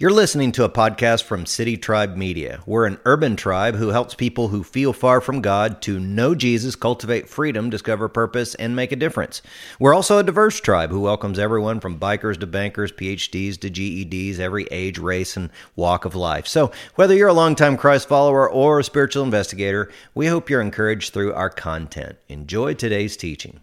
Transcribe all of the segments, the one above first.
You're listening to a podcast from City Tribe Media. We're an urban tribe who helps people who feel far from God to know Jesus, cultivate freedom, discover purpose, and make a difference. We're also a diverse tribe who welcomes everyone from bikers to bankers, PhDs to GEDs, every age, race, and walk of life. So, whether you're a longtime Christ follower or a spiritual investigator, we hope you're encouraged through our content. Enjoy today's teaching.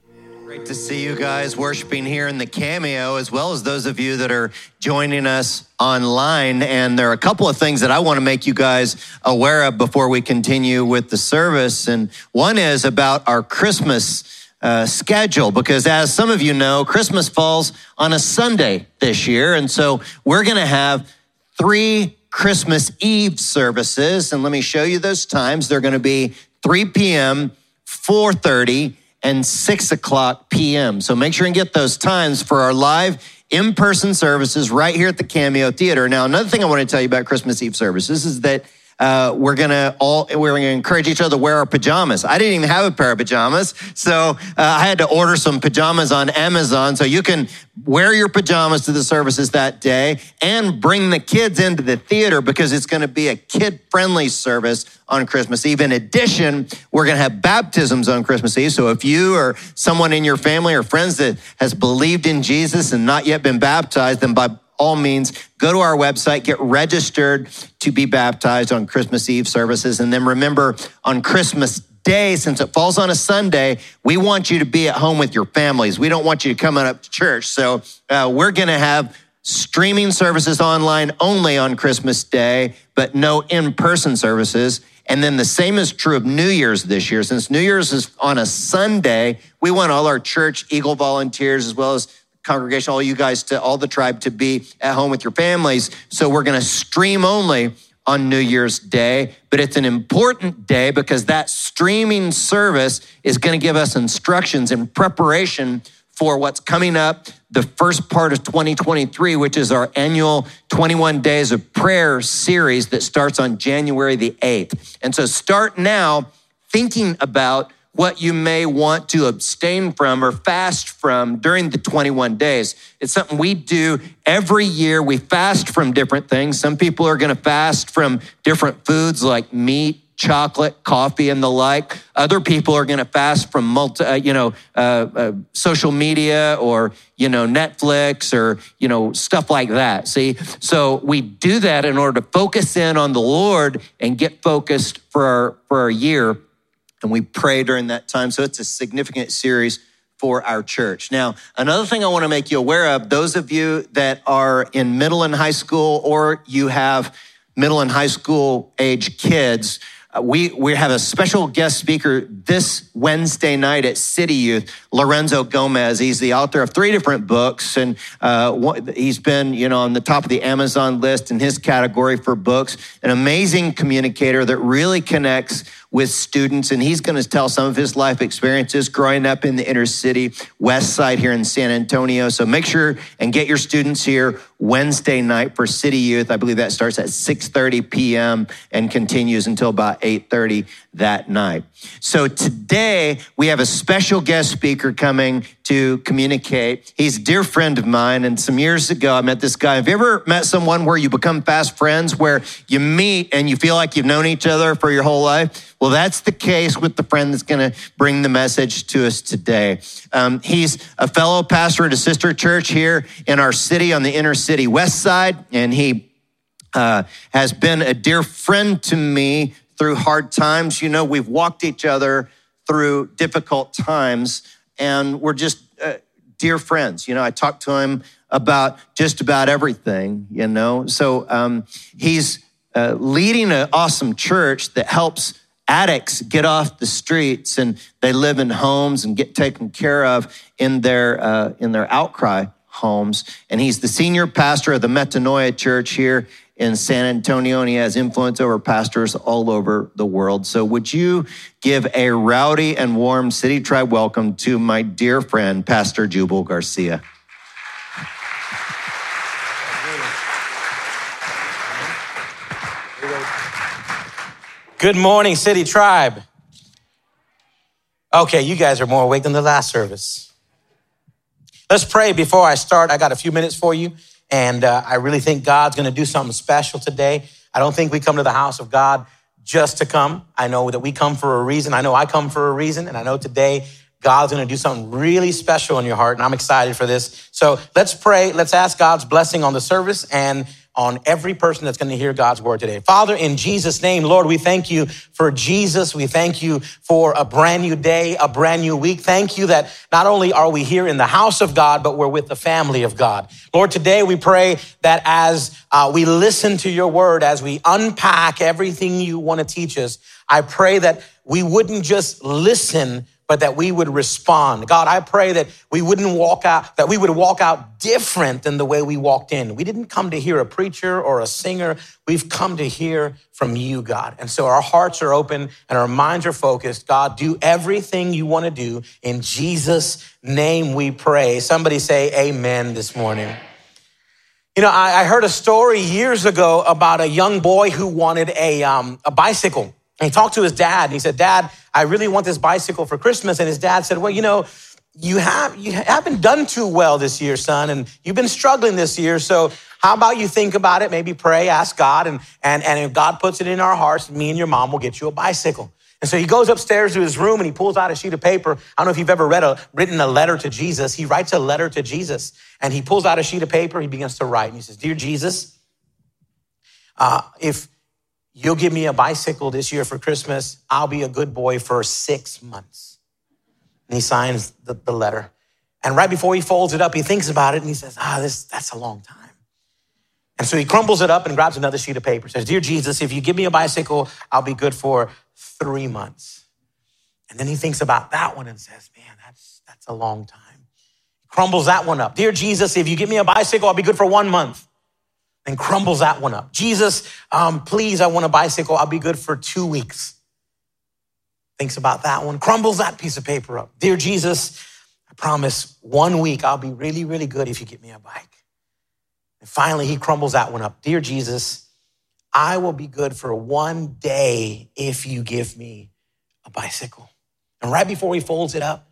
Great to see you guys worshiping here in the cameo, as well as those of you that are joining us online. And there are a couple of things that I want to make you guys aware of before we continue with the service. And one is about our Christmas uh, schedule, because as some of you know, Christmas falls on a Sunday this year. And so we're going to have three Christmas Eve services. And let me show you those times. They're going to be 3 p.m., 430, and 6 o'clock p.m. So make sure and get those times for our live in person services right here at the Cameo Theater. Now, another thing I want to tell you about Christmas Eve services is that uh, we're gonna all we're gonna encourage each other to wear our pajamas. I didn't even have a pair of pajamas, so uh, I had to order some pajamas on Amazon. So you can wear your pajamas to the services that day and bring the kids into the theater because it's going to be a kid-friendly service on Christmas Eve. In addition, we're going to have baptisms on Christmas Eve. So if you or someone in your family or friends that has believed in Jesus and not yet been baptized, then by all means, go to our website, get registered to be baptized on Christmas Eve services. And then remember, on Christmas Day, since it falls on a Sunday, we want you to be at home with your families. We don't want you to come up to church. So uh, we're going to have streaming services online only on Christmas Day, but no in person services. And then the same is true of New Year's this year. Since New Year's is on a Sunday, we want all our church Eagle volunteers as well as congregation, all you guys to all the tribe to be at home with your families. So we're going to stream only on New Year's Day, but it's an important day because that streaming service is going to give us instructions in preparation for what's coming up the first part of 2023, which is our annual 21 Days of Prayer series that starts on January the 8th. And so start now thinking about what you may want to abstain from or fast from during the 21 days. It's something we do every year. We fast from different things. Some people are going to fast from different foods like meat, chocolate, coffee, and the like. Other people are going to fast from multi, uh, you know, uh, uh, social media or you know Netflix or you know stuff like that. See, so we do that in order to focus in on the Lord and get focused for our for our year and we pray during that time. So it's a significant series for our church. Now, another thing I want to make you aware of those of you that are in middle and high school or you have middle and high school age kids, uh, we, we have a special guest speaker this Wednesday night at City Youth, Lorenzo Gomez. He's the author of three different books, and uh, he's been, you know, on the top of the Amazon list in his category for books. An amazing communicator that really connects with students, and he's going to tell some of his life experiences growing up in the inner city, west side here in San Antonio. So make sure and get your students here Wednesday night for City Youth. I believe that starts at 6:30 p.m. and continues until about 8:30 that night. So today we have a special guest speaker coming to communicate. He's a dear friend of mine, and some years ago I met this guy. Have you ever met someone where you become fast friends, where you meet and you feel like you've known each other for your whole life? Well, that's the case with the friend that's going to bring the message to us today. Um, he's a fellow pastor at a sister church here in our city on the inner city west side, and he uh, has been a dear friend to me through hard times. You know, we've walked each other through difficult times, and we're just uh, dear friends. You know, I talk to him about just about everything, you know. So um, he's uh, leading an awesome church that helps addicts get off the streets and they live in homes and get taken care of in their, uh, in their outcry homes. And he's the senior pastor of the Metanoia Church here in San Antonio, and he has influence over pastors all over the world. So, would you give a rowdy and warm City Tribe welcome to my dear friend, Pastor Jubal Garcia? Good morning, City Tribe. Okay, you guys are more awake than the last service. Let's pray before I start. I got a few minutes for you. And uh, I really think God's going to do something special today. I don't think we come to the house of God just to come. I know that we come for a reason. I know I come for a reason. And I know today God's going to do something really special in your heart. And I'm excited for this. So let's pray. Let's ask God's blessing on the service and on every person that's going to hear God's word today. Father, in Jesus' name, Lord, we thank you for Jesus. We thank you for a brand new day, a brand new week. Thank you that not only are we here in the house of God, but we're with the family of God. Lord, today we pray that as uh, we listen to your word, as we unpack everything you want to teach us, I pray that we wouldn't just listen, but that we would respond. God, I pray that we wouldn't walk out, that we would walk out different than the way we walked in. We didn't come to hear a preacher or a singer. We've come to hear from you, God. And so our hearts are open and our minds are focused. God, do everything you want to do. In Jesus' name we pray. Somebody say amen this morning. You know, I, heard a story years ago about a young boy who wanted a, um, a bicycle. And he talked to his dad and he said, Dad, I really want this bicycle for Christmas. And his dad said, Well, you know, you have you haven't done too well this year, son, and you've been struggling this year. So how about you think about it, maybe pray, ask God, and and, and if God puts it in our hearts, me and your mom will get you a bicycle. And so he goes upstairs to his room and he pulls out a sheet of paper. I don't know if you've ever read a written a letter to Jesus. He writes a letter to Jesus and he pulls out a sheet of paper. He begins to write and he says, "Dear Jesus, uh, if You'll give me a bicycle this year for Christmas. I'll be a good boy for six months. And he signs the, the letter. And right before he folds it up, he thinks about it and he says, Ah, this, that's a long time. And so he crumbles it up and grabs another sheet of paper. Says, Dear Jesus, if you give me a bicycle, I'll be good for three months. And then he thinks about that one and says, Man, that's, that's a long time. Crumbles that one up. Dear Jesus, if you give me a bicycle, I'll be good for one month and crumbles that one up. Jesus, um, please, I want a bicycle. I'll be good for two weeks. Thinks about that one, crumbles that piece of paper up. Dear Jesus, I promise one week I'll be really, really good if you get me a bike. And finally, he crumbles that one up. Dear Jesus, I will be good for one day if you give me a bicycle. And right before he folds it up,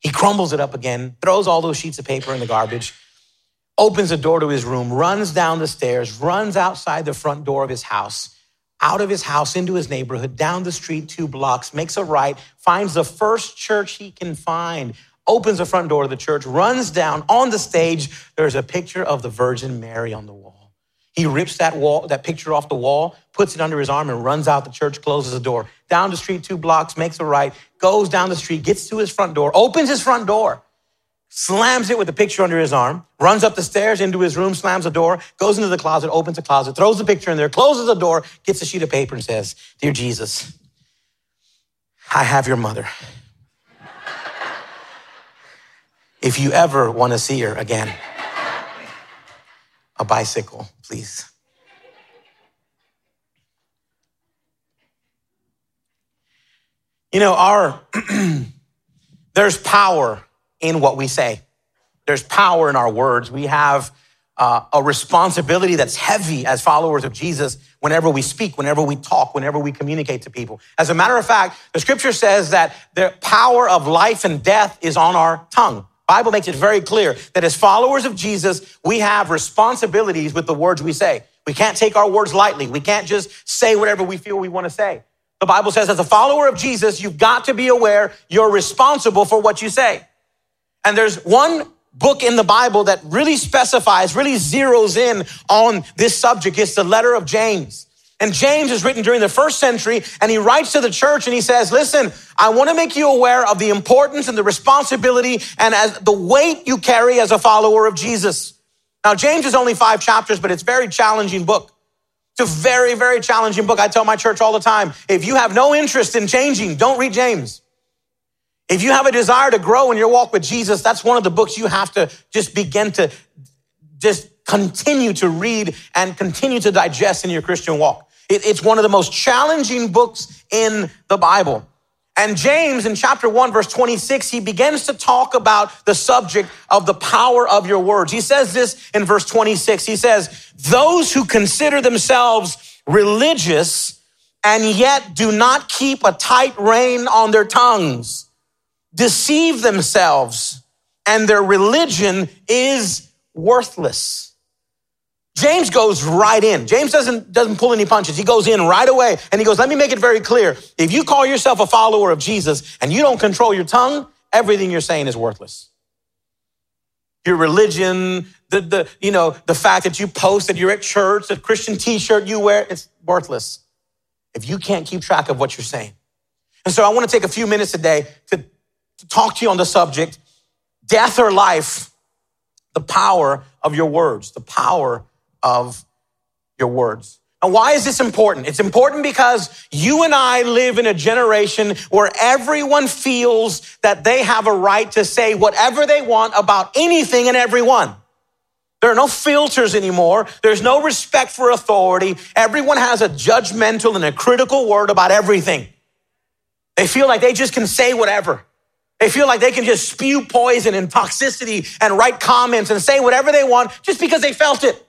he crumbles it up again, throws all those sheets of paper in the garbage, opens the door to his room, runs down the stairs, runs outside the front door of his house, out of his house into his neighborhood, down the street two blocks, makes a right, finds the first church he can find, opens the front door of the church, runs down on the stage. There's a picture of the Virgin Mary on the wall. He rips that wall, that picture off the wall, puts it under his arm, and runs out the church, closes the door. Down the street, two blocks, makes a right, goes down the street, gets to his front door, opens his front door slams it with the picture under his arm, runs up the stairs into his room, slams the door, goes into the closet, opens the closet, throws the picture in there, closes the door, gets a sheet of paper and says, Dear Jesus, I have your mother. If you ever want to see her again, a bicycle, please. You know, our there's power in what we say. There's power in our words. We have uh, a responsibility that's heavy as followers of Jesus whenever we speak, whenever we talk, whenever we communicate to people. As a matter of fact, the scripture says that the power of life and death is on our tongue. Bible makes it very clear that as followers of Jesus, we have responsibilities with the words we say. We can't take our words lightly. We can't just say whatever we feel we want to say. The Bible says as a follower of Jesus, you've got to be aware you're responsible for what you say. And there's one book in the Bible that really specifies, really zeroes in on this subject. It's the letter of James. And James is written during the first century, and he writes to the church and he says, Listen, I want to make you aware of the importance and the responsibility and as the weight you carry as a follower of Jesus. Now, James is only five chapters, but it's very challenging book. It's a very, very challenging book. I tell my church all the time if you have no interest in changing, don't read James. If you have a desire to grow in your walk with Jesus, that's one of the books you have to just begin to just continue to read and continue to digest in your Christian walk. It's one of the most challenging books in the Bible. And James in chapter 1, verse 26, he begins to talk about the subject of the power of your words. He says this in verse 26. He says, Those who consider themselves religious and yet do not keep a tight rein on their tongues deceive themselves and their religion is worthless. James goes right in. James doesn't, doesn't pull any punches. He goes in right away and he goes, let me make it very clear. If you call yourself a follower of Jesus and you don't control your tongue, everything you're saying is worthless. Your religion, the, the, you know, the fact that you post that you're at church, the Christian t-shirt you wear, it's worthless if you can't keep track of what you're saying. And so I want to take a few minutes today to, to talk to you on the subject, death or life, the power of your words, the power of your words. And why is this important? It's important because you and I live in a generation where everyone feels that they have a right to say whatever they want about anything and everyone. There are no filters anymore. There's no respect for authority. Everyone has a judgmental and a critical word about everything. They feel like they just can say whatever. They feel like they can just spew poison and toxicity and write comments and say whatever they want just because they felt it.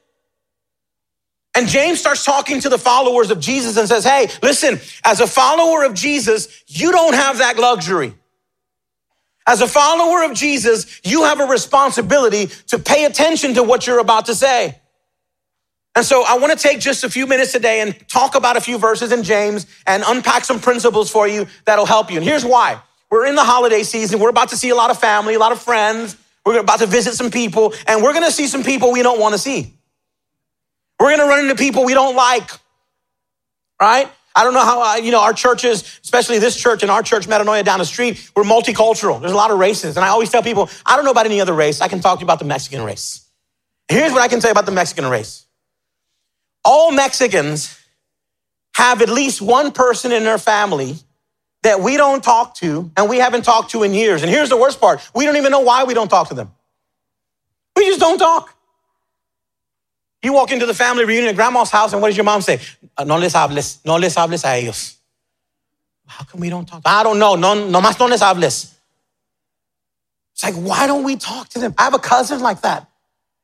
And James starts talking to the followers of Jesus and says, Hey, listen, as a follower of Jesus, you don't have that luxury. As a follower of Jesus, you have a responsibility to pay attention to what you're about to say. And so I want to take just a few minutes today and talk about a few verses in James and unpack some principles for you that'll help you. And here's why. We're in the holiday season. We're about to see a lot of family, a lot of friends. We're about to visit some people, and we're going to see some people we don't want to see. We're going to run into people we don't like, right? I don't know how, uh, you know, our churches, especially this church and our church, Metanoia down the street, we're multicultural. There's a lot of races. And I always tell people, I don't know about any other race. I can talk to you about the Mexican race. Here's what I can tell you about the Mexican race. All Mexicans have at least one person in their family that we don't talk to and we haven't talked to in years. And here's the worst part. We don't even know why we don't talk to them. We just don't talk. You walk into the family reunion at grandma's house, and what does your mom say? Uh, no les hables, no les hables a ellos. How come we don't talk? I don't know. No, no más no les hables. It's like, why don't we talk to them? I have a cousin like that.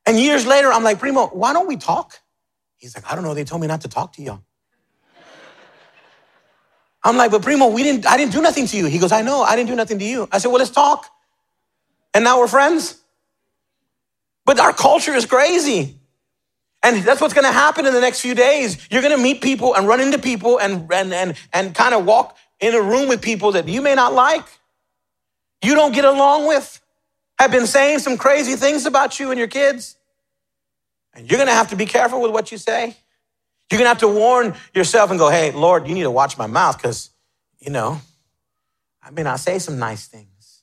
And years later, I'm like, Primo, why don't we talk? He's like, I don't know. They told me not to talk to you. I'm like, but Primo, we didn't, I didn't do nothing to you. He goes, I know, I didn't do nothing to you. I said, well, let's talk. And now we're friends. But our culture is crazy. And that's what's going to happen in the next few days. You're going to meet people and run into people and, and, and, and kind of walk in a room with people that you may not like, you don't get along with, have been saying some crazy things about you and your kids. And you're going to have to be careful with what you say. You're going to have to warn yourself and go, hey, Lord, you need to watch my mouth because, you know, I mean, I say some nice things.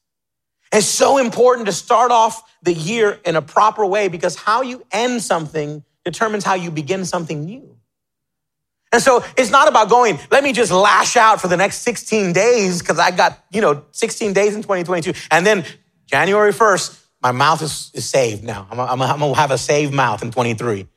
It's so important to start off the year in a proper way because how you end something determines how you begin something new. And so it's not about going, let me just lash out for the next 16 days because I got, you know, 16 days in 2022. And then January 1st, my mouth is, is saved now. I'm going to have a saved mouth in 23.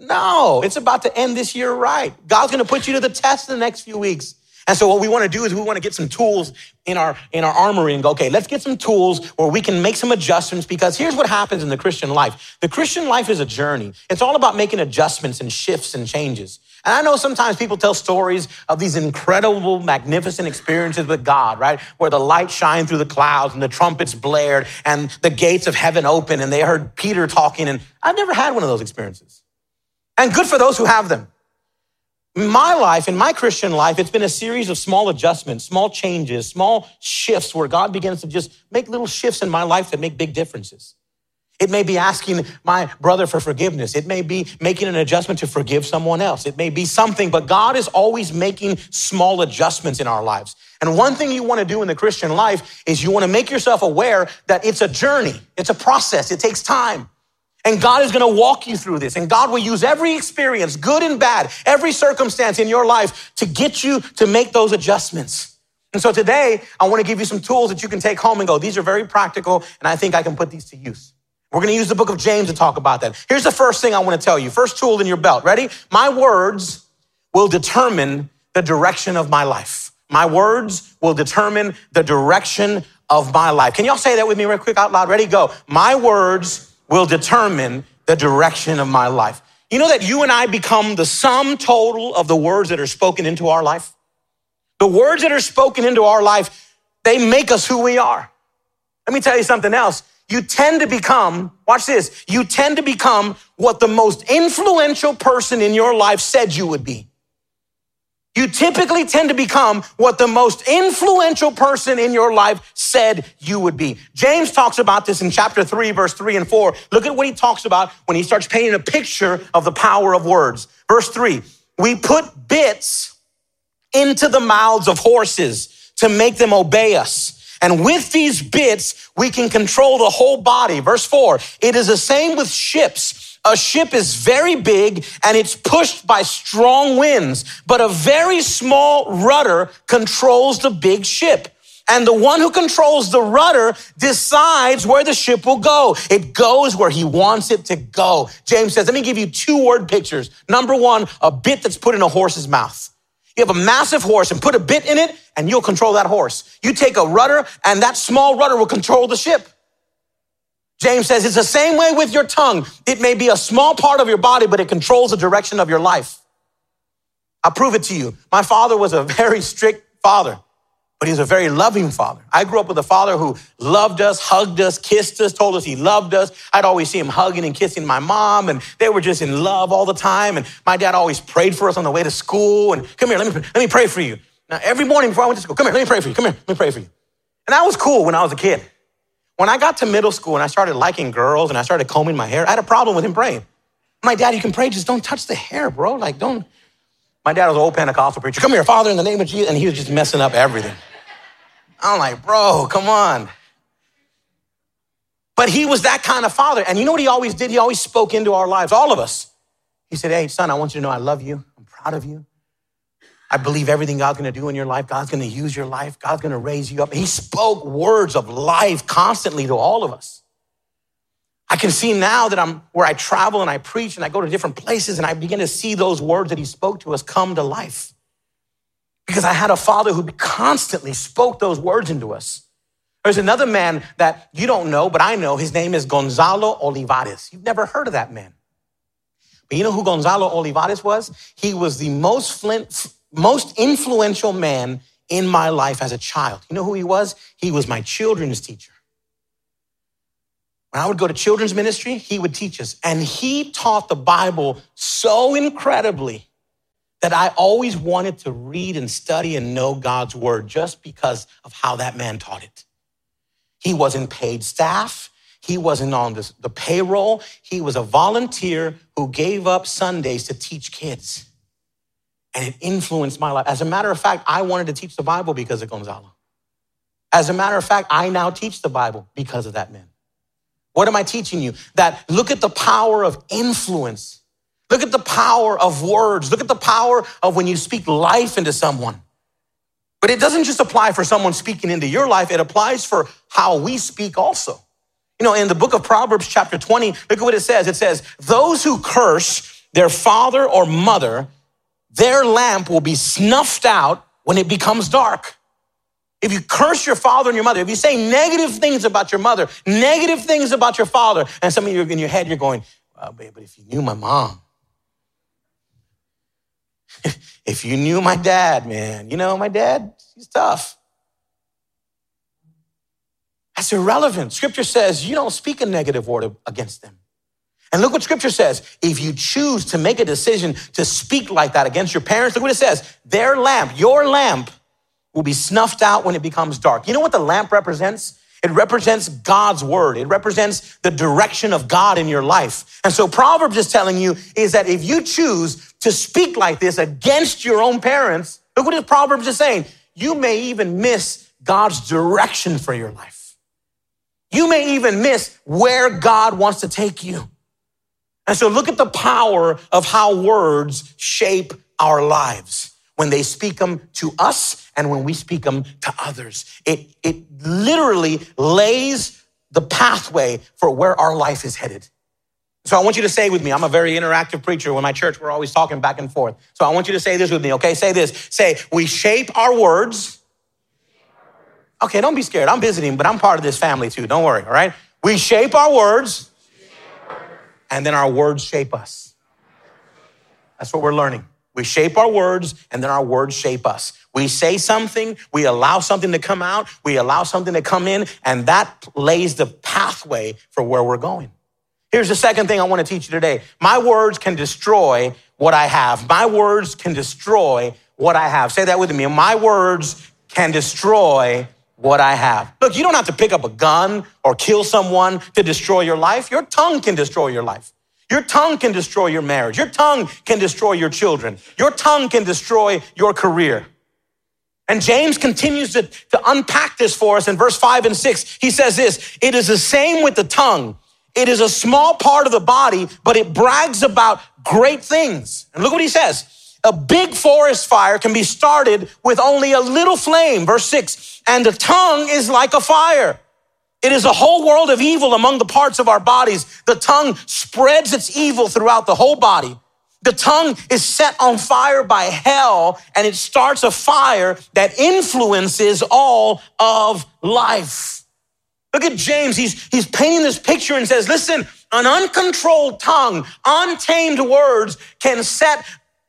No, it's about to end this year right. God's going to put you to the test in the next few weeks. And so what we want to do is we want to get some tools in our in our armory and go, okay, let's get some tools where we can make some adjustments because here's what happens in the Christian life. The Christian life is a journey. It's all about making adjustments and shifts and changes. And I know sometimes people tell stories of these incredible, magnificent experiences with God, right? Where the light shined through the clouds and the trumpets blared and the gates of heaven opened and they heard Peter talking. And I've never had one of those experiences. And good for those who have them. My life, in my Christian life, it's been a series of small adjustments, small changes, small shifts where God begins to just make little shifts in my life that make big differences. It may be asking my brother for forgiveness. It may be making an adjustment to forgive someone else. It may be something, but God is always making small adjustments in our lives. And one thing you want to do in the Christian life is you want to make yourself aware that it's a journey, it's a process, it takes time. And God is going to walk you through this. And God will use every experience, good and bad, every circumstance in your life to get you to make those adjustments. And so today, I want to give you some tools that you can take home and go, these are very practical, and I think I can put these to use. We're going to use the book of James to talk about that. Here's the first thing I want to tell you. First tool in your belt. Ready? My words will determine the direction of my life. My words will determine the direction of my life. Can y'all say that with me real quick out loud? Ready? Go. My words will determine the direction of my life. You know that you and I become the sum total of the words that are spoken into our life? The words that are spoken into our life, they make us who we are. Let me tell you something else. You tend to become, watch this, you tend to become what the most influential person in your life said you would be. You typically tend to become what the most influential person in your life said you would be. James talks about this in chapter 3, verse 3 and 4. Look at what he talks about when he starts painting a picture of the power of words. Verse 3 We put bits into the mouths of horses to make them obey us. And with these bits, we can control the whole body. Verse 4 It is the same with ships. A ship is very big and it's pushed by strong winds, but a very small rudder controls the big ship. And the one who controls the rudder decides where the ship will go. It goes where he wants it to go. James says, let me give you two word pictures. Number one, a bit that's put in a horse's mouth. You have a massive horse and put a bit in it and you'll control that horse. You take a rudder and that small rudder will control the ship. James says it's the same way with your tongue. It may be a small part of your body, but it controls the direction of your life. I'll prove it to you. My father was a very strict father, but he was a very loving father. I grew up with a father who loved us, hugged us, kissed us, told us he loved us. I'd always see him hugging and kissing my mom, and they were just in love all the time. And my dad always prayed for us on the way to school. And come here, let me, let me pray for you. Now, every morning before I went to school, come here, let me pray for you. Come here, let me pray for you. And that was cool when I was a kid. When I got to middle school and I started liking girls and I started combing my hair, I had a problem with him praying. My dad, you can pray, just don't touch the hair, bro. Like, don't. My dad was an old Pentecostal preacher. Come here, Father, in the name of Jesus. And he was just messing up everything. I'm like, bro, come on. But he was that kind of father. And you know what he always did? He always spoke into our lives, all of us. He said, Hey, son, I want you to know I love you. I'm proud of you. I believe everything God's gonna do in your life, God's gonna use your life, God's gonna raise you up. He spoke words of life constantly to all of us. I can see now that I'm where I travel and I preach and I go to different places and I begin to see those words that he spoke to us come to life. Because I had a father who constantly spoke those words into us. There's another man that you don't know, but I know. His name is Gonzalo Olivares. You've never heard of that man. But you know who Gonzalo Olivares was? He was the most flint, most influential man in my life as a child. You know who he was? He was my children's teacher. When I would go to children's ministry, he would teach us. And he taught the Bible so incredibly that I always wanted to read and study and know God's word just because of how that man taught it. He wasn't paid staff. He wasn't on the payroll. He was a volunteer who gave up Sundays to teach kids and it influenced my life. As a matter of fact, I wanted to teach the Bible because of Gonzalo. As a matter of fact, I now teach the Bible because of that man. What am I teaching you? That look at the power of influence. Look at the power of words. Look at the power of when you speak life into someone. But it doesn't just apply for someone speaking into your life, it applies for how we speak also. You know, in the book of Proverbs, chapter 20, look at what it says. It says, Those who curse their father or mother their lamp will be snuffed out when it becomes dark. If you curse your father and your mother, if you say negative things about your mother, negative things about your father, and some of you in your head, you're going, babe, but if you knew my mom, if you knew my dad, man, you know, my dad, he's tough. That's irrelevant. Scripture says you don't speak a negative word against them. And look what scripture says. If you choose to make a decision to speak like that against your parents, look what it says. Their lamp, your lamp, will be snuffed out when it becomes dark. You know what the lamp represents? It represents God's word. It represents the direction of God in your life. And so Proverbs is telling you is that if you choose to speak like this against your own parents, look what Proverbs is saying. You may even miss God's direction for your life. You may even miss where God wants to take you. And so look at the power of how words shape our lives when they speak them to us and when we speak them to others. It, it literally lays the pathway for where our life is headed. So I want you to say with me, I'm a very interactive preacher. When my church, we're always talking back and forth. So I want you to say this with me, okay? Say this. Say, we shape our words. Okay, don't be scared. I'm visiting, but I'm part of this family too. Don't worry, all right? We shape our words and then our words shape us. That's what we're learning. We shape our words, and then our words shape us. We say something, we allow something to come out, we allow something to come in, and that lays the pathway for where we're going. Here's the second thing I want to teach you today. My words can destroy what I have. My words can destroy what I have. Say that with me. My words can destroy what I have. Look, you don't have to pick up a gun or kill someone to destroy your life. Your tongue can destroy your life. Your tongue can destroy your marriage. Your tongue can destroy your children. Your tongue can destroy your career. And James continues to, to unpack this for us in verse five and six. He says this, it is the same with the tongue. It is a small part of the body, but it brags about great things. And look what he says. A big forest fire can be started with only a little flame. Verse six. And the tongue is like a fire. It is a whole world of evil among the parts of our bodies. The tongue spreads its evil throughout the whole body. The tongue is set on fire by hell and it starts a fire that influences all of life. Look at James. He's, he's painting this picture and says, listen, an uncontrolled tongue, untamed words can set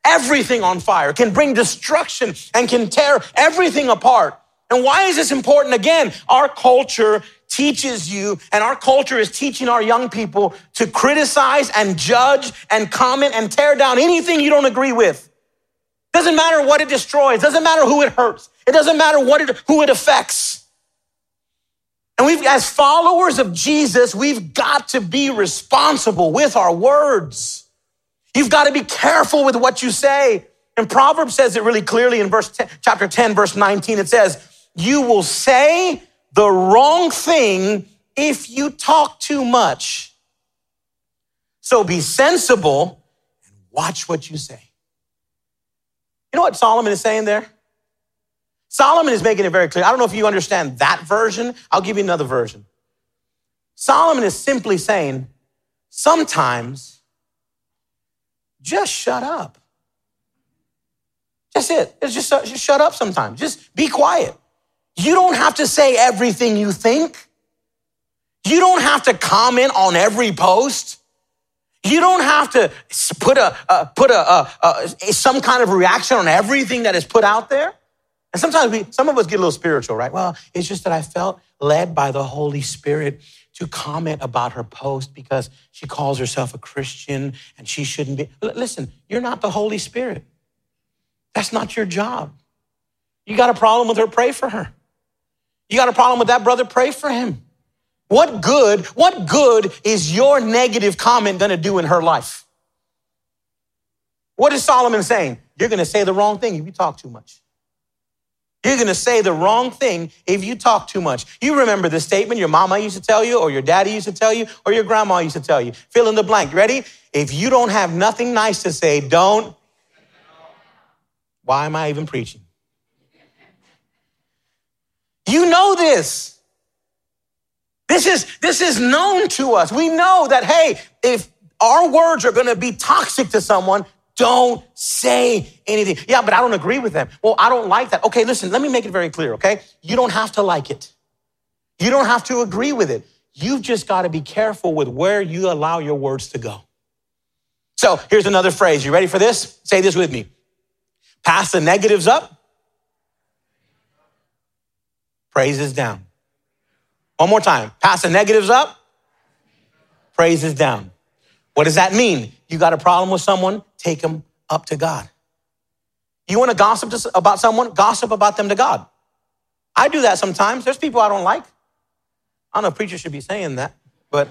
everything on fire, can bring destruction and can tear everything apart. And why is this important? Again, our culture teaches you, and our culture is teaching our young people to criticize and judge and comment and tear down anything you don't agree with. Doesn't matter what it destroys, doesn't matter who it hurts, it doesn't matter what it, who it affects. And we've, as followers of Jesus, we've got to be responsible with our words. You've got to be careful with what you say. And Proverbs says it really clearly in verse 10, chapter 10, verse 19. It says, You will say the wrong thing if you talk too much. So be sensible and watch what you say. You know what Solomon is saying there? Solomon is making it very clear. I don't know if you understand that version. I'll give you another version. Solomon is simply saying, sometimes just shut up. Just it. It's just, just shut up sometimes. Just be quiet. You don't have to say everything you think. You don't have to comment on every post. You don't have to put a uh, put a, uh, uh, some kind of reaction on everything that is put out there. And sometimes we, some of us get a little spiritual, right? Well, it's just that I felt led by the Holy Spirit to comment about her post because she calls herself a Christian and she shouldn't be. Listen, you're not the Holy Spirit. That's not your job. You got a problem with her, pray for her. You got a problem with that brother, pray for him. What good, what good is your negative comment gonna do in her life? What is Solomon saying? You're gonna say the wrong thing if you talk too much. You're gonna say the wrong thing if you talk too much. You remember the statement your mama used to tell you, or your daddy used to tell you, or your grandma used to tell you. Fill in the blank. ready? If you don't have nothing nice to say, don't. Why am I even preaching? You know this. This is, this is known to us. We know that, hey, if our words are gonna be toxic to someone, don't say anything. Yeah, but I don't agree with them. Well, I don't like that. Okay, listen, let me make it very clear, okay? You don't have to like it. You don't have to agree with it. You've just got to be careful with where you allow your words to go. So here's another phrase. You ready for this? Say this with me. Pass the negatives up, praises down. One more time. Pass the negatives up, praises down. What does that mean? You got a problem with someone, take them up to God. You want to gossip about someone, gossip about them to God. I do that sometimes. There's people I don't like. I don't know preachers should be saying that, but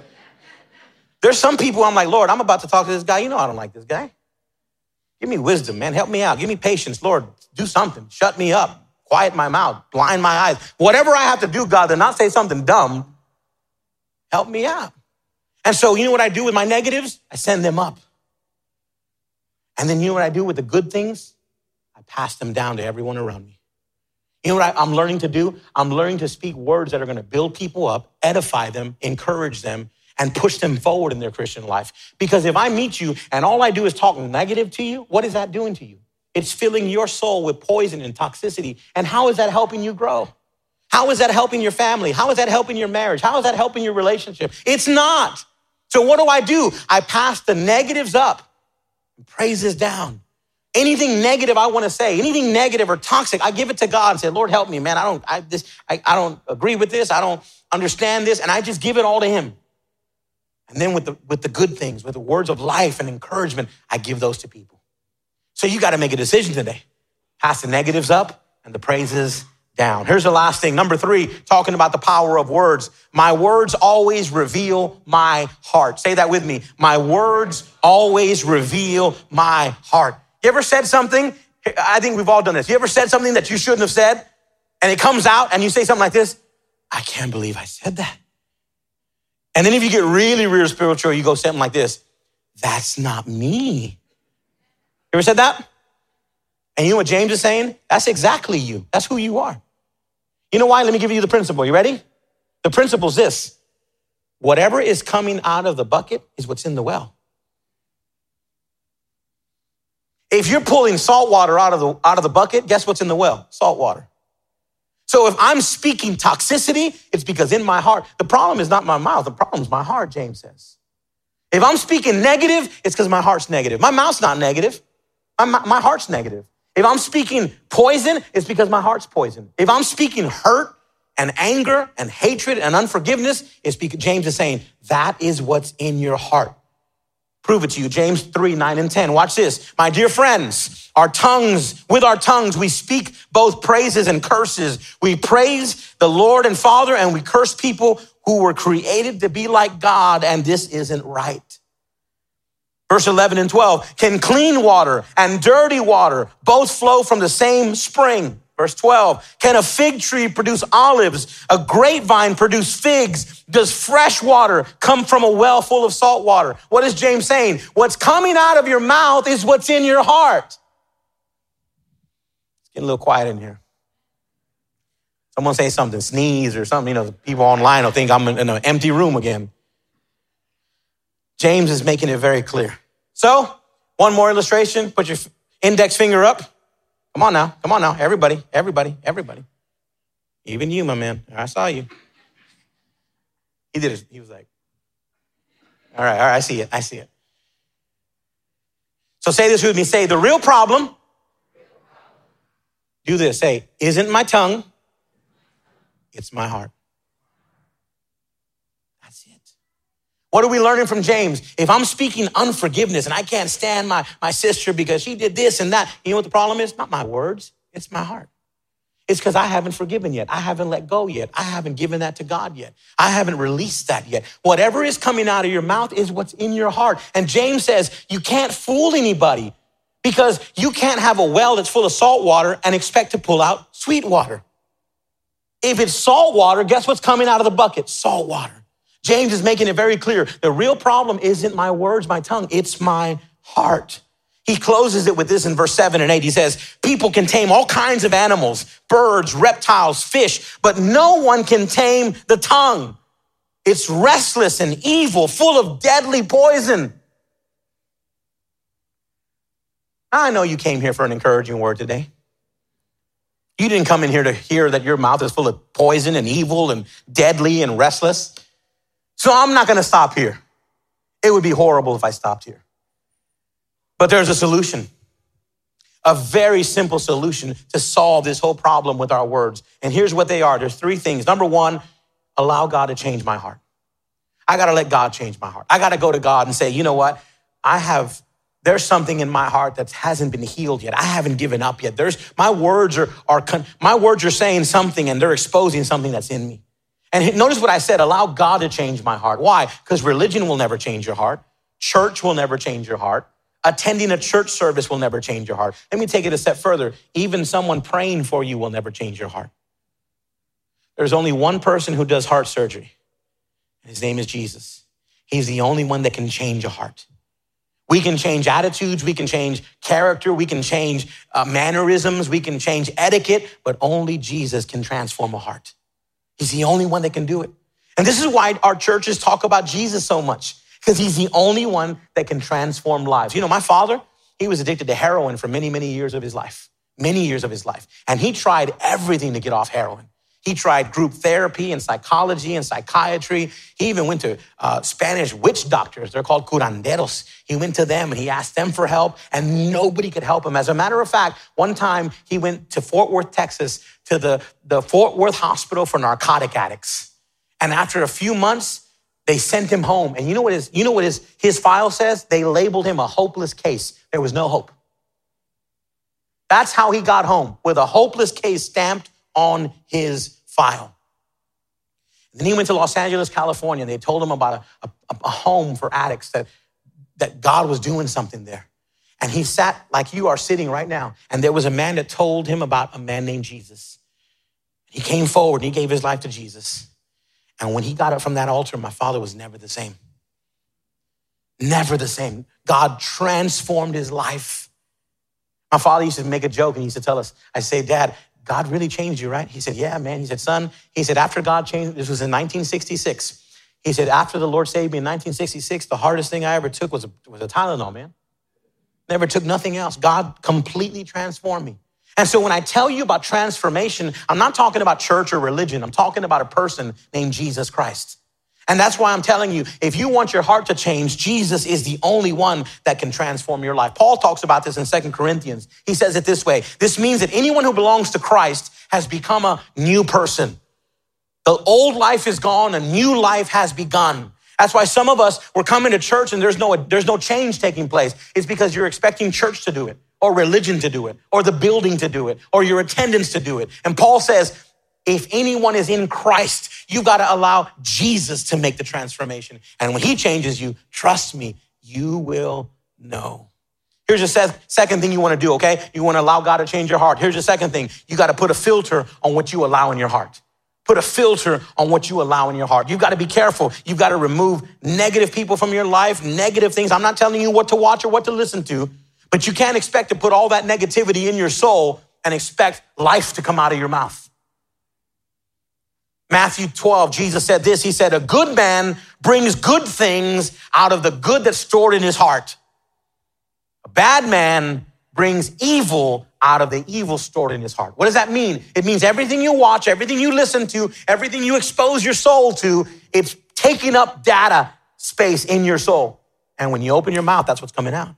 there's some people I'm like, Lord, I'm about to talk to this guy. You know I don't like this guy. Give me wisdom, man. Help me out. Give me patience. Lord, do something. Shut me up. Quiet my mouth. Blind my eyes. Whatever I have to do, God, to not say something dumb, help me out. And so, you know what I do with my negatives? I send them up. And then you know what I do with the good things? I pass them down to everyone around me. You know what I, am learning to do? I'm learning to speak words that are going to build people up, edify them, encourage them, and push them forward in their Christian life. Because if I meet you and all I do is talk negative to you, what is that doing to you? It's filling your soul with poison and toxicity. And how is that helping you grow? How is that helping your family? How is that helping your marriage? How is that helping your relationship? It's not. So what do I do? I pass the negatives up praises down. Anything negative I want to say, anything negative or toxic, I give it to God and say, Lord, help me, man. I don't, I, this, I, I don't agree with this. I don't understand this. And I just give it all to Him. And then with the, with the good things, with the words of life and encouragement, I give those to people. So you got to make a decision today. Pass the negatives up and the praises down. Here's the last thing. Number three, talking about the power of words. My words always reveal my heart. Say that with me. My words always reveal my heart. You ever said something? I think we've all done this. You ever said something that you shouldn't have said? And it comes out and you say something like this I can't believe I said that. And then if you get really, really spiritual, you go something like this That's not me. You ever said that? And you know what James is saying? That's exactly you. That's who you are. You know why? Let me give you the principle. You ready? The principle is this whatever is coming out of the bucket is what's in the well. If you're pulling salt water out of the, out of the bucket, guess what's in the well? Salt water. So if I'm speaking toxicity, it's because in my heart, the problem is not my mouth, the problem is my heart, James says. If I'm speaking negative, it's because my heart's negative. My mouth's not negative, my, my heart's negative. If I'm speaking poison, it's because my heart's poison. If I'm speaking hurt and anger and hatred and unforgiveness, it's because James is saying that is what's in your heart. Prove it to you. James 3, 9, and 10. Watch this. My dear friends, our tongues, with our tongues, we speak both praises and curses. We praise the Lord and Father, and we curse people who were created to be like God, and this isn't right. Verse 11 and 12. Can clean water and dirty water both flow from the same spring? Verse 12, can a fig tree produce olives? A grapevine produce figs? Does fresh water come from a well full of salt water? What is James saying? What's coming out of your mouth is what's in your heart. It's getting a little quiet in here. Someone say something, sneeze or something, you know, people online will think I'm in an empty room again. James is making it very clear. So, one more illustration. Put your index finger up. Come on now. Come on now. Everybody, everybody, everybody. Even you, my man. I saw you. He did it. He was like, all right, all right, I see it. I see it. So say this with me. Say, the real problem, do this. Say, isn't my tongue, it's my heart. What are we learning from James? If I'm speaking unforgiveness and I can't stand my, my sister because she did this and that, you know what the problem is? Not my words, it's my heart. It's because I haven't forgiven yet. I haven't let go yet. I haven't given that to God yet. I haven't released that yet. Whatever is coming out of your mouth is what's in your heart. And James says you can't fool anybody because you can't have a well that's full of salt water and expect to pull out sweet water. If it's salt water, guess what's coming out of the bucket? Salt water. James is making it very clear. The real problem isn't my words, my tongue, it's my heart. He closes it with this in verse 7 and 8. He says, People can tame all kinds of animals, birds, reptiles, fish, but no one can tame the tongue. It's restless and evil, full of deadly poison. I know you came here for an encouraging word today. You didn't come in here to hear that your mouth is full of poison and evil and deadly and restless. So I'm not going to stop here. It would be horrible if I stopped here. But there's a solution, a very simple solution to solve this whole problem with our words. And here's what they are there's three things. Number one, allow God to change my heart. I got to let God change my heart. I got to go to God and say, you know what? I have there's something in my heart that hasn't been healed yet. I haven't given up yet. There's my words are, are my words are saying something and they're exposing something that's in me. And notice what I said allow God to change my heart. Why? Because religion will never change your heart, church will never change your heart. Attending a church service will never change your heart. Let me take it a step further. Even someone praying for you will never change your heart. There's only one person who does heart surgery. and His name is Jesus. He's the only one that can change a heart. We can change attitudes, we can change character, we can change uh, mannerisms, we can change etiquette, but only Jesus can transform a heart. He's the only one that can do it. And this is why our churches talk about Jesus so much, because he's the only one that can transform lives. You know, my father, he was addicted to heroin for many, many years of his life, many years of his life. And he tried everything to get off heroin. He tried group therapy and psychology and psychiatry. He even went to uh, Spanish witch doctors. They're called curanderos. He went to them and he asked them for help, and nobody could help him. As a matter of fact, one time he went to Fort Worth, Texas, to the, the Fort Worth Hospital for Narcotic Addicts. And after a few months, They sent him home. And you know what his, you know what his, his file says? They labeled him a hopeless case. There was no hope. That's how he got home, with a hopeless case stamped on his file. And then he went to Los Angeles, California, and they told him about a, a, a home for addicts that, that God was doing something there. And he sat like you are sitting right now. And there was a man that told him about a man named Jesus. He came forward and he gave his life to Jesus. And when he got up from that altar, my father was never the same. Never the same. God transformed his life. My father used to make a joke and he used to tell us, I say, Dad, God really changed you, right? He said, Yeah, man. He said, Son, he said, after God changed, this was in 1966. He said, After the Lord saved me in 1966, the hardest thing I ever took was a, was a Tylenol, man. Never took nothing else. God completely transformed me. And so when I tell you about transformation, I'm not talking about church or religion. I'm talking about a person named Jesus Christ. And that's why I'm telling you, if you want your heart to change, Jesus is the only one that can transform your life. Paul talks about this in Second Corinthians. He says it this way. This means that anyone who belongs to Christ has become a new person. The old life is gone, a new life has begun. That's why some of us, we're coming to church and there's no, there's no change taking place. It's because you're expecting church to do it or religion to do it, or the building to do it, or your attendance to do it. And Paul says, if anyone is in Christ, you've got to allow Jesus to make the transformation. And when he changes you, trust me, you will know. Here's the second thing you want to do, okay? You want to allow God to change your heart. Here's the second thing you got to put a filter on what you allow in your heart. Put a filter on what you allow in your heart. You've got to be careful. You've got to remove negative people from your life, negative things. I'm not telling you what to watch or what to listen to, but you can't expect to put all that negativity in your soul and expect life to come out of your mouth. Matthew 12, Jesus said this. He said, A good man brings good things out of the good that's stored in his heart. A bad man brings evil out of the evil stored in his heart. What does that mean? It means everything you watch, everything you listen to, everything you expose your soul to, it's taking up data space in your soul. And when you open your mouth, that's what's coming out.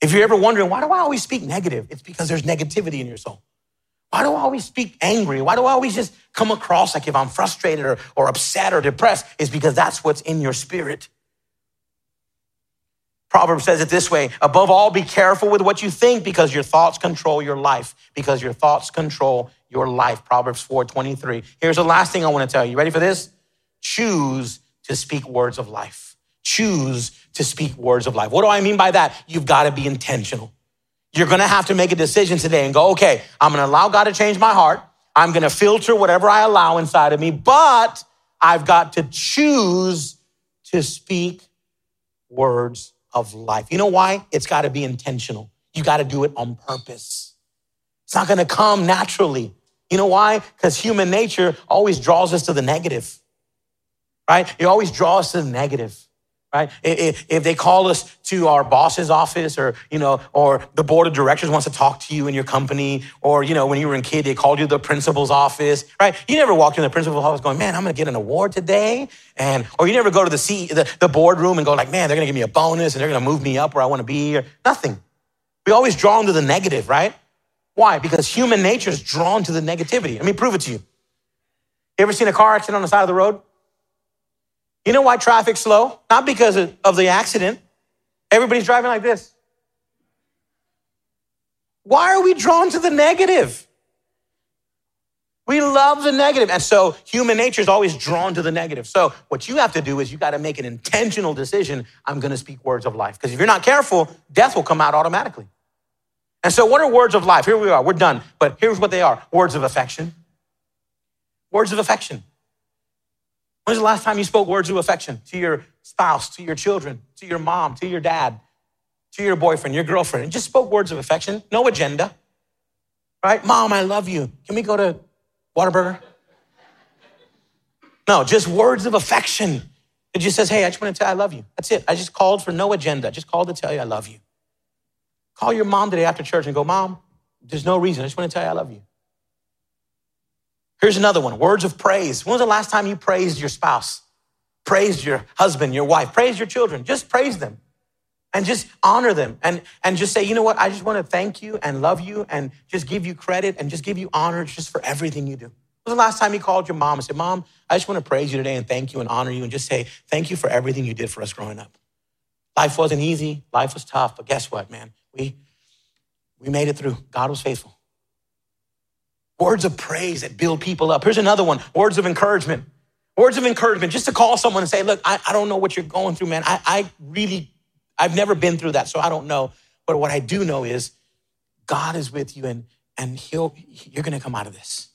If you're ever wondering, why do I always speak negative? It's because there's negativity in your soul. Why do I always speak angry? Why do I always just come across like if I'm frustrated or, or upset or depressed? Is because that's what's in your spirit. Proverbs says it this way above all, be careful with what you think because your thoughts control your life. Because your thoughts control your life. Proverbs 4 23. Here's the last thing I want to tell you. You ready for this? Choose to speak words of life choose to speak words of life. What do I mean by that? You've got to be intentional. You're going to have to make a decision today and go, okay, I'm going to allow God to change my heart. I'm going to filter whatever I allow inside of me, but I've got to choose to speak words of life. You know why? It's got to be intentional. You got to do it on purpose. It's not going to come naturally. You know why? Because human nature always draws us to the negative, right? It always draws us to the negative right? If, if they call us to our boss's office or, you know, or the board of directors wants to talk to you in your company, or, you know, when you were a kid, they called you to the principal's office, right? You never walked in the principal's office going, man, I'm going to get an award today. And, or you never go to the, C, the, the boardroom and go like, man, they're going to give me a bonus and they're going to move me up where I want to be or nothing. We always draw into the negative, right? Why? Because human nature is drawn to the negativity. Let me prove it to you. You ever seen a car accident on the side of the road? You know why traffic's slow? Not because of the accident. Everybody's driving like this. Why are we drawn to the negative? We love the negative. And so human nature is always drawn to the negative. So what you have to do is you got to make an intentional decision. I'm going to speak words of life. Because if you're not careful, death will come out automatically. And so what are words of life? Here we are. We're done. But here's what they are. Words of affection. Words of affection. When's the last time you spoke words of affection to your spouse, to your children, to your mom, to your dad, to your boyfriend, your girlfriend? And just spoke words of affection, no agenda. Right? Mom, I love you. Can we go to Whataburger? No, just words of affection. It just says, hey, I just want to tell you I love you. That's it. I just called for no agenda. I just called to tell you I love you. Call your mom today after church and go, Mom, there's no reason. I just want to tell you I love you. Here's another one words of praise. When was the last time you praised your spouse? Praised your husband, your wife, praised your children. Just praise them and just honor them and, and just say, you know what? I just want to thank you and love you and just give you credit and just give you honor just for everything you do. was the last time you called your mom and said, Mom, I just want to praise you today and thank you and honor you and just say thank you for everything you did for us growing up. Life wasn't easy, life was tough, but guess what, man? We, we made it through. God was faithful. Words of praise that build people up. Here's another one words of encouragement. Words of encouragement, just to call someone and say, Look, I, I don't know what you're going through, man. I, I really, I've never been through that, so I don't know. But what I do know is God is with you and, and he'll, you're going to come out of this.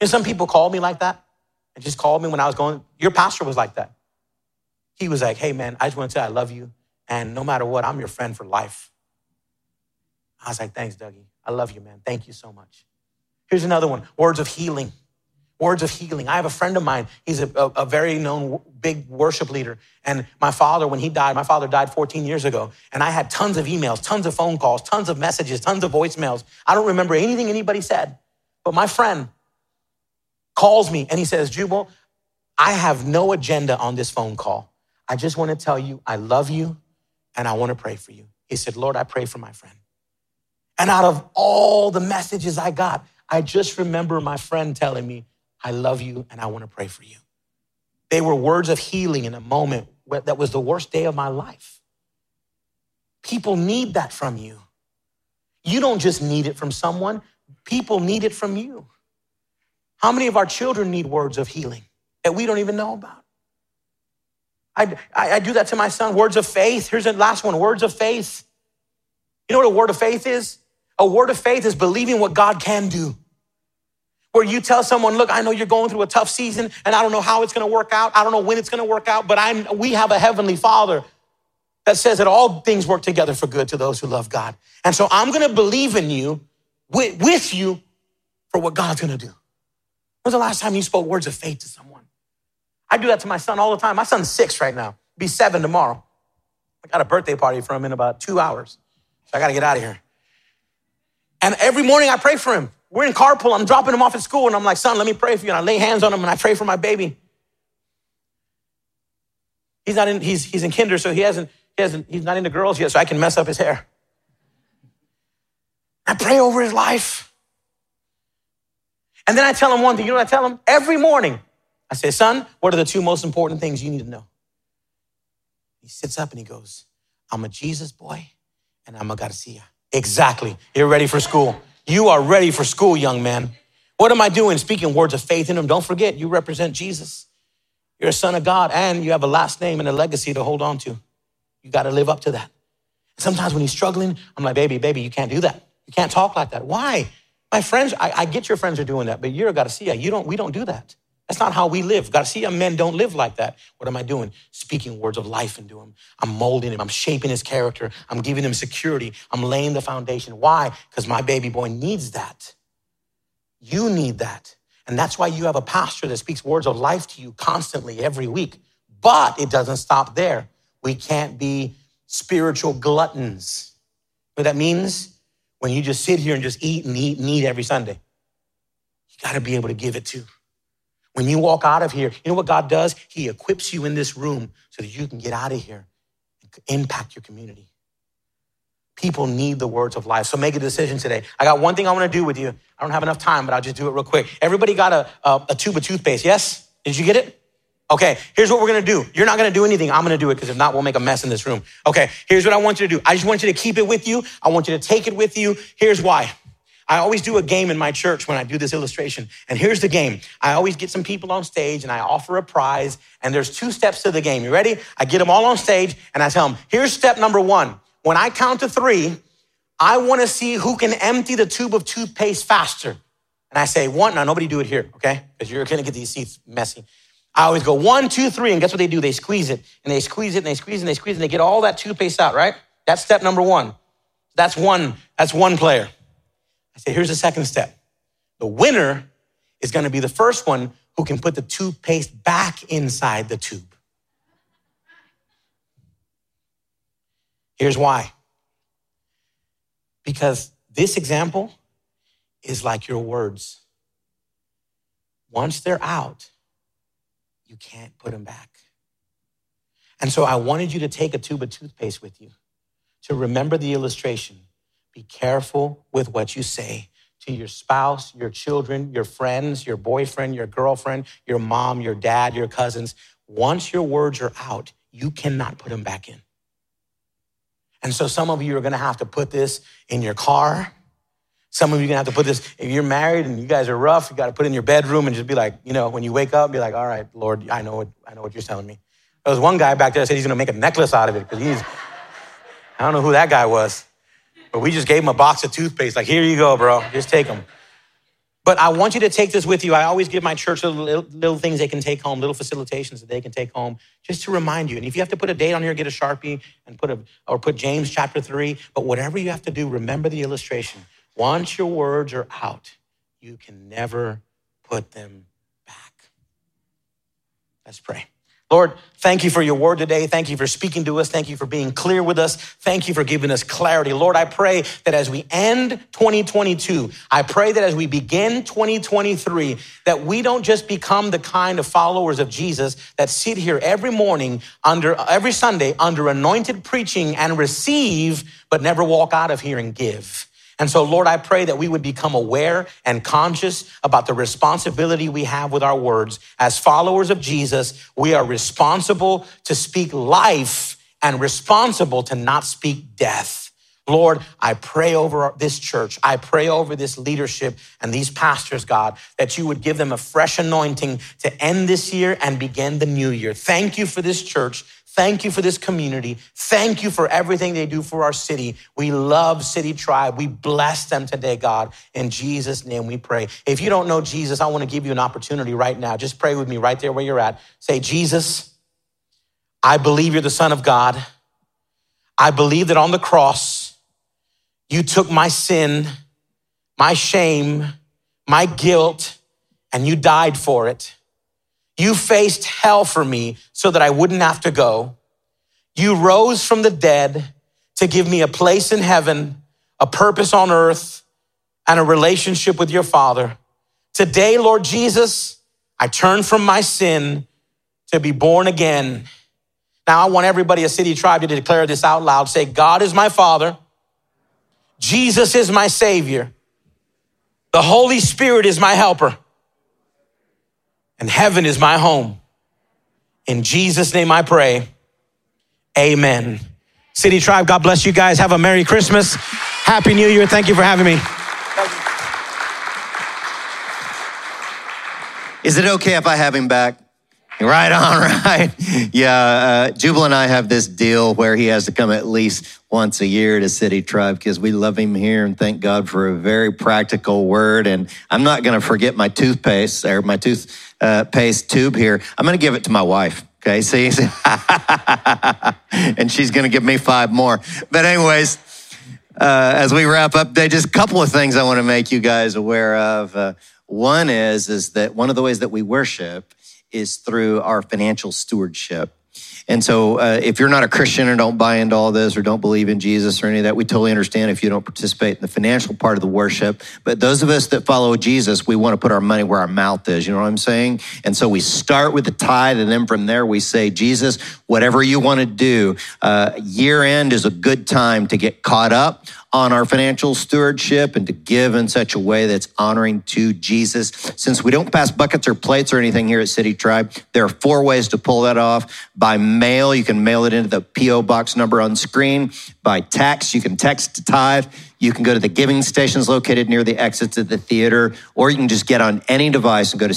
And some people called me like that and just called me when I was going, your pastor was like that. He was like, hey, man, I just want to say I love you. And no matter what, I'm your friend for life. I was like, thanks, Dougie. I love you, man. Thank you so much. Here's another one words of healing. Words of healing. I have a friend of mine. He's a, a, a, very known big worship leader. And my father, when he died, my father died 14 years ago. And I had tons of emails, tons of phone calls, tons of messages, tons of voicemails. I don't remember anything anybody said. But my friend calls me and he says, Jubal, I have no agenda on this phone call. I just want to tell you I love you and I want to pray for you. He said, Lord, I pray for my friend. And out of all the messages I got, I just remember my friend telling me, I love you and I want to pray for you. They were words of healing in a moment that was the worst day of my life. People need that from you. You don't just need it from someone, people need it from you. How many of our children need words of healing that we don't even know about? I, I, I do that to my son. Words of faith. Here's the last one words of faith. You know what a word of faith is? A word of faith is believing what God can do. Where you tell someone, look, I know you're going through a tough season and I don't know how it's going to work out. I don't know when it's going to work out, but I'm, we have a heavenly father that says that all things work together for good to those who love God. And so I'm going to believe in you, with, with you, for what God's going to do. When's the last time you spoke words of faith to someone? I do that to my son all the time. My son's six right now, be seven tomorrow. I got a birthday party for him in about two hours. So I got to get out of here. And every morning I pray for him. We're in carpool. I'm dropping him off at school, and I'm like, son, let me pray for you. And I lay hands on him and I pray for my baby. He's not in, he's, he's in kinder, so he hasn't, he hasn't, he's not into girls yet, so I can mess up his hair. I pray over his life. And then I tell him one thing. You know what I tell him? Every morning, I say, son, what are the two most important things you need to know? He sits up and he goes, I'm a Jesus boy and I'm a Garcia. Exactly. You're ready for school. You are ready for school, young man. What am I doing? Speaking words of faith in him. Don't forget, you represent Jesus. You're a son of God and you have a last name and a legacy to hold on to. You got to live up to that. Sometimes when he's struggling, I'm like, baby, baby, you can't do that. You can't talk like that. Why? My friends, I, I get your friends are doing that, but you're a Garcia. You don't, we don't do that. That's not how we live. Garcia men don't live like that. What am I doing? Speaking words of life into him. I'm molding him. I'm shaping his character. I'm giving him security. I'm laying the foundation. Why? Because my baby boy needs that. You need that. And that's why you have a pastor that speaks words of life to you constantly every week. But it doesn't stop there. We can't be spiritual gluttons. What that means? when you just sit here and just eat and eat and eat every Sunday. You got to be able to give it too. When you walk out of here, you know what God does? He equips you in this room so that you can get out of here and impact your community. People need the words of life. So make a decision today. I got one thing I want to do with you. I don't have enough time, but I'll just do it real quick. Everybody got a, a, a tube of toothpaste, yes? Did you get it? Okay, here's what we're gonna do. You're not gonna do anything. I'm gonna do it because if not, we'll make a mess in this room. Okay, here's what I want you to do. I just want you to keep it with you. I want you to take it with you. Here's why. I always do a game in my church when I do this illustration. And here's the game. I always get some people on stage and I offer a prize. And there's two steps to the game. You ready? I get them all on stage and I tell them, here's step number one. When I count to three, I wanna see who can empty the tube of toothpaste faster. And I say, one, now nobody do it here, okay? Because you're gonna get these seats messy. I always go one, two, three, and guess what they do? They squeeze it, and they squeeze it, and they squeeze it, and they squeeze it, and they get all that toothpaste out, right? That's step number one. That's one, that's one player. I say, here's the second step. The winner is gonna be the first one who can put the toothpaste back inside the tube. Here's why. Because this example is like your words. Once they're out, you can't put them back. And so I wanted you to take a tube of toothpaste with you to remember the illustration. Be careful with what you say. to your spouse, your children, your friends, your boyfriend, your girlfriend, your mom, your dad, your cousins. Once your words are out, you cannot put them back in. And so some of you are gonna have to put this in your car. Some of you are gonna have to put this, if you're married and you guys are rough, you gotta put it in your bedroom and just be like, you know, when you wake up, be like, all right, Lord, I know what, I know what you're telling me. There was one guy back there that said he's gonna make a necklace out of it because he's, I don't know who that guy was, but we just gave him a box of toothpaste. Like, here you go, bro, just take them. But I want you to take this with you. I always give my church little, little, things they can take home, little facilitations that they can take home, just to remind you. And if you have to put a date on here, get a sharpie and put a or put James chapter three. But whatever you have to do, remember the illustration. Once your words are out, you can never put them back. Let's pray. Lord, thank you for your word today. Thank you for speaking to us. Thank you for being clear with us. Thank you for giving us clarity. Lord, I pray that as we end 2022, I pray that as we begin 2023, that we don't just become the kind of followers of Jesus that sit here every morning under, every Sunday under anointed preaching and receive, but never walk out of here and give. And so, Lord, I pray that we would become aware and conscious about the responsibility we have with our words. As followers of Jesus, we are responsible to speak life and responsible to not speak death. Lord, I pray over this church. I pray over this leadership and these pastors, God, that you would give them a fresh anointing to end this year and begin the new year. Thank you for this church. Thank you for this community. Thank you for everything they do for our city. We love City Tribe. We bless them today, God. In Jesus' name we pray. If you don't know Jesus, I want to give you an opportunity right now. Just pray with me right there where you're at. Say, Jesus, I believe you're the Son of God. I believe that on the cross, you took my sin, my shame, my guilt, and you died for it. You faced hell for me so that I wouldn't have to go. You rose from the dead to give me a place in heaven, a purpose on earth, and a relationship with your Father. Today, Lord Jesus, I turn from my sin to be born again. Now, I want everybody, a city tribe, to declare this out loud. Say, God is my Father. Jesus is my Savior. The Holy Spirit is my helper and heaven is my home. In Jesus' name I pray. Amen. City Tribe, God bless you guys. Have a Merry Christmas. Happy New Year. Thank you for having me. Is it okay if I have him back? Right on, right. Yeah, uh, Jubal and I have this deal where he has to come at least once a year to City Tribe because we love him here and thank God for a very practical word. And I'm not going to forget my toothpaste or my toothpaste tube here. I'm going to give it to my wife. Okay, see? and she's going to give me five more. But, anyways, uh, as we wrap up, they just a couple of things I want to make you guys aware of. Uh, one is is that one of the ways that we worship is through our financial stewardship. And so, uh, if you're not a Christian and don't buy into all this or don't believe in Jesus or any of that, we totally understand if you don't participate in the financial part of the worship. But those of us that follow Jesus, we want to put our money where our mouth is. You know what I'm saying? And so we start with the tithe, and then from there we say, Jesus, whatever you want to do. Uh, year end is a good time to get caught up on our financial stewardship and to give in such a way that's honoring to Jesus. Since we don't pass buckets or plates or anything here at City Tribe, there are four ways to pull that off. By mail, you can mail it into the P.O. box number on screen. By text, you can text to tithe. You can go to the giving stations located near the exits of the theater, or you can just get on any device and go to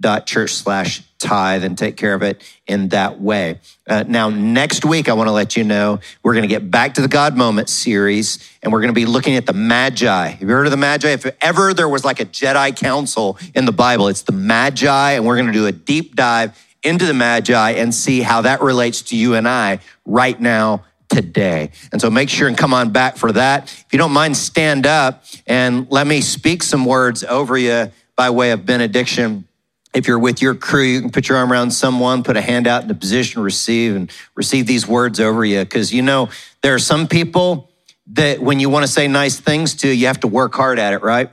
citytribe.church slash tithe and take care of it in that way. Uh, now, next week, I want to let you know we're going to get back to the God Moment series and we're going to be looking at the Magi. Have you heard of the Magi? If ever there was like a Jedi council in the Bible, it's the Magi, and we're going to do a deep dive into the Magi and see how that relates to you and I right now today. And so make sure and come on back for that. If you don't mind, stand up and let me speak some words over you by way of benediction if you're with your crew, you can put your arm around someone, put a hand out in a position to receive and receive these words over you. Because you know, there are some people that when you want to say nice things to, you have to work hard at it, right?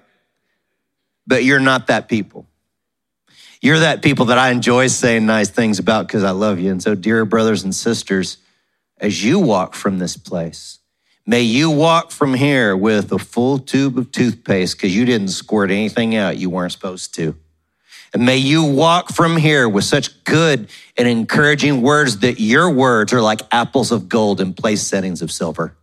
But you're not that people. You're that people that I enjoy saying nice things about because I love you. And so, dear brothers and sisters, as you walk from this place, May you walk from here with a full tube of toothpaste because you didn't squirt anything out you weren't supposed to. And may you walk from here with such good and encouraging words that your words are like apples of gold in place settings of silver.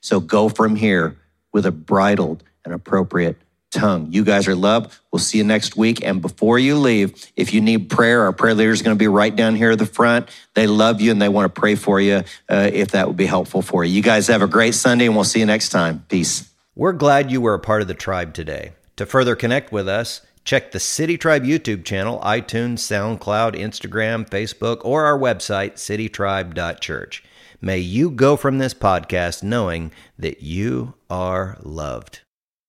So go from here with a bridled and appropriate tongue. You guys are loved. We'll see you next week. And before you leave, if you need prayer, our prayer leader is going to be right down here at the front. They love you and they want to pray for you uh, if that would be helpful for you. You guys have a great Sunday and we'll see you next time. Peace. We're glad you were a part of the tribe today. To further connect with us, check the City Tribe YouTube channel, iTunes, SoundCloud, Instagram, Facebook, or our website, citytribe.church. May you go from this podcast knowing that you are loved.